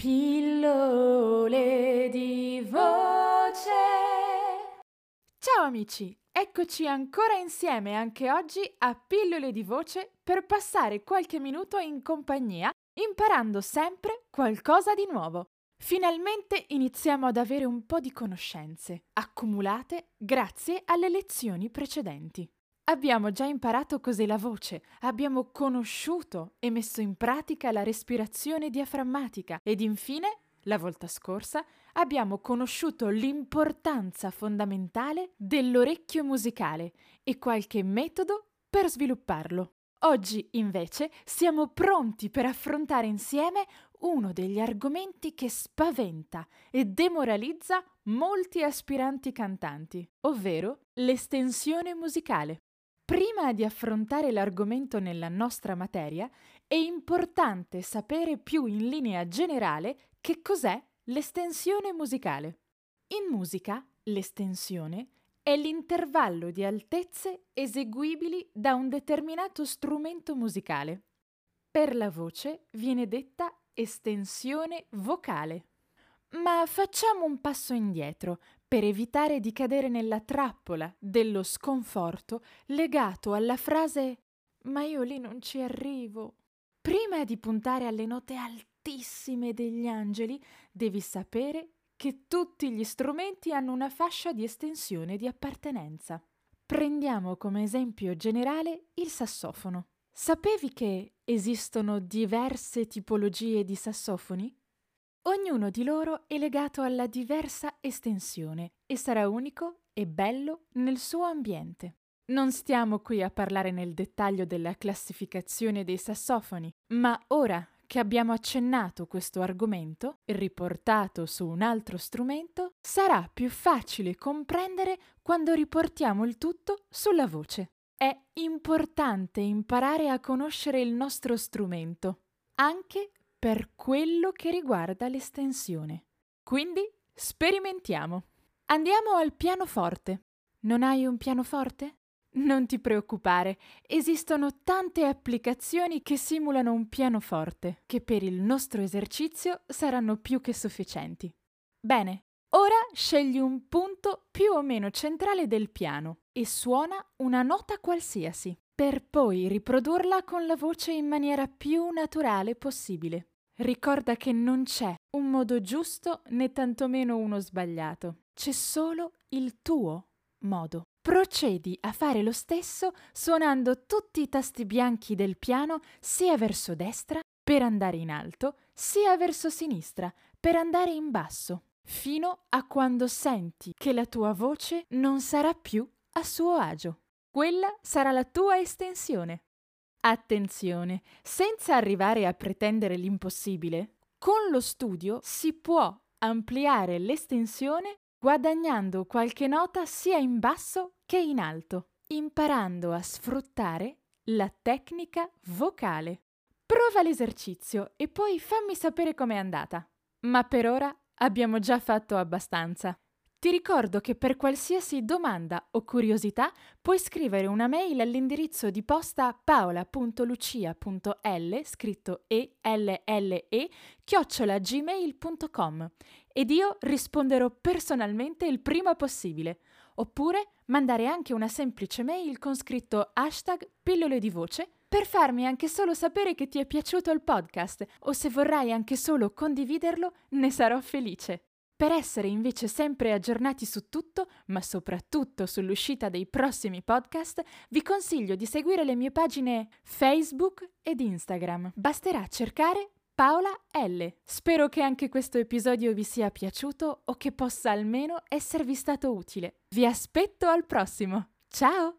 Pillole di voce. Ciao amici, eccoci ancora insieme anche oggi a Pillole di voce per passare qualche minuto in compagnia, imparando sempre qualcosa di nuovo. Finalmente iniziamo ad avere un po' di conoscenze, accumulate grazie alle lezioni precedenti. Abbiamo già imparato cos'è la voce, abbiamo conosciuto e messo in pratica la respirazione diaframmatica ed infine, la volta scorsa, abbiamo conosciuto l'importanza fondamentale dell'orecchio musicale e qualche metodo per svilupparlo. Oggi, invece, siamo pronti per affrontare insieme uno degli argomenti che spaventa e demoralizza molti aspiranti cantanti, ovvero l'estensione musicale. Prima di affrontare l'argomento nella nostra materia, è importante sapere più in linea generale che cos'è l'estensione musicale. In musica, l'estensione è l'intervallo di altezze eseguibili da un determinato strumento musicale. Per la voce viene detta estensione vocale. Ma facciamo un passo indietro per evitare di cadere nella trappola dello sconforto legato alla frase Ma io lì non ci arrivo. Prima di puntare alle note altissime degli angeli, devi sapere che tutti gli strumenti hanno una fascia di estensione di appartenenza. Prendiamo come esempio generale il sassofono. Sapevi che esistono diverse tipologie di sassofoni? Ognuno di loro è legato alla diversa estensione e sarà unico e bello nel suo ambiente. Non stiamo qui a parlare nel dettaglio della classificazione dei sassofoni, ma ora che abbiamo accennato questo argomento, riportato su un altro strumento, sarà più facile comprendere quando riportiamo il tutto sulla voce. È importante imparare a conoscere il nostro strumento, anche per quello che riguarda l'estensione. Quindi sperimentiamo. Andiamo al pianoforte. Non hai un pianoforte? Non ti preoccupare, esistono tante applicazioni che simulano un pianoforte, che per il nostro esercizio saranno più che sufficienti. Bene, ora scegli un punto più o meno centrale del piano e suona una nota qualsiasi per poi riprodurla con la voce in maniera più naturale possibile. Ricorda che non c'è un modo giusto né tantomeno uno sbagliato, c'è solo il tuo modo. Procedi a fare lo stesso suonando tutti i tasti bianchi del piano sia verso destra per andare in alto, sia verso sinistra per andare in basso, fino a quando senti che la tua voce non sarà più a suo agio. Quella sarà la tua estensione. Attenzione, senza arrivare a pretendere l'impossibile, con lo studio si può ampliare l'estensione guadagnando qualche nota sia in basso che in alto, imparando a sfruttare la tecnica vocale. Prova l'esercizio e poi fammi sapere com'è andata. Ma per ora abbiamo già fatto abbastanza. Ti ricordo che per qualsiasi domanda o curiosità puoi scrivere una mail all'indirizzo di posta paola.lucia.l scritto e l l e chiocciolagmail.com ed io risponderò personalmente il prima possibile. Oppure mandare anche una semplice mail con scritto hashtag pillole di voce per farmi anche solo sapere che ti è piaciuto il podcast o se vorrai anche solo condividerlo ne sarò felice. Per essere invece sempre aggiornati su tutto, ma soprattutto sull'uscita dei prossimi podcast, vi consiglio di seguire le mie pagine Facebook ed Instagram. Basterà cercare Paola L. Spero che anche questo episodio vi sia piaciuto o che possa almeno esservi stato utile. Vi aspetto al prossimo. Ciao!